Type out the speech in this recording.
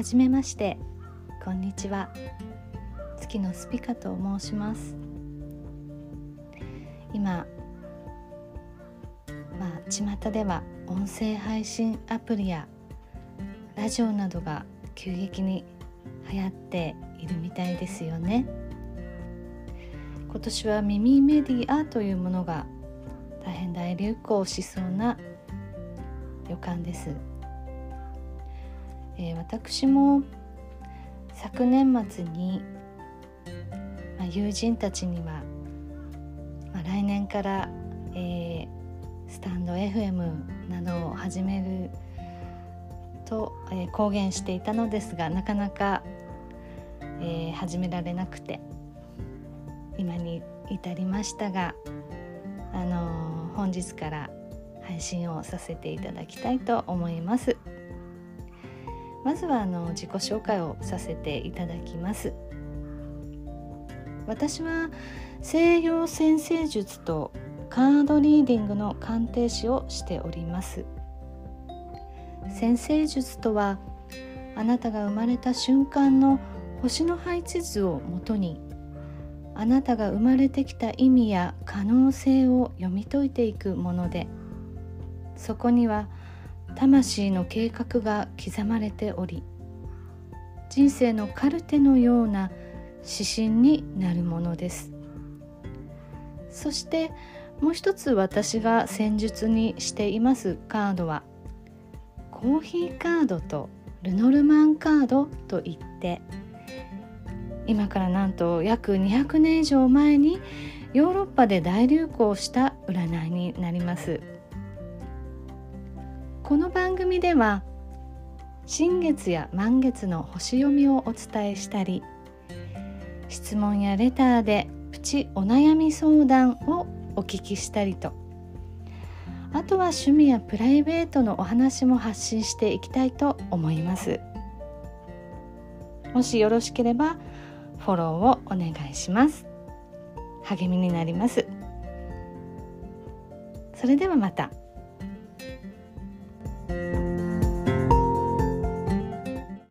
はじめまして。こんにちは。月のスピカと申します。今まあ巷では音声配信アプリやラジオなどが急激に流行っているみたいですよね。今年は耳メディアというものが大変大流行しそうな予感です、えー、私も昨年末に、まあ、友人たちには、まあ、来年から、えー、スタンド FM などを始めると、えー、公言していたのですがなかなか、えー、始められなくて今に至りましたが、あのー、本日から配信をさせていただきたいと思います。まずはあの自己紹介をさせていただきます。私は西洋先生術とカードリーディングの鑑定士をしております。先生術とはあなたが生まれた瞬間の星の配置図をもとにあなたが生まれてきた意味や可能性を読み解いていくものでそこには魂の計画が刻まれており人生のカルテのような指針になるものです。そしてもう一つ私が戦術にしていますカードはコーヒーカードとルノルマンカードといって今からなんと約200年以上前にヨーロッパで大流行した占いになります。この番組では新月や満月の星読みをお伝えしたり質問やレターでプチお悩み相談をお聞きしたりとあとは趣味やプライベートのお話も発信していきたいと思います。もしよろしければフォローをお願いします。励みになります。それではまた。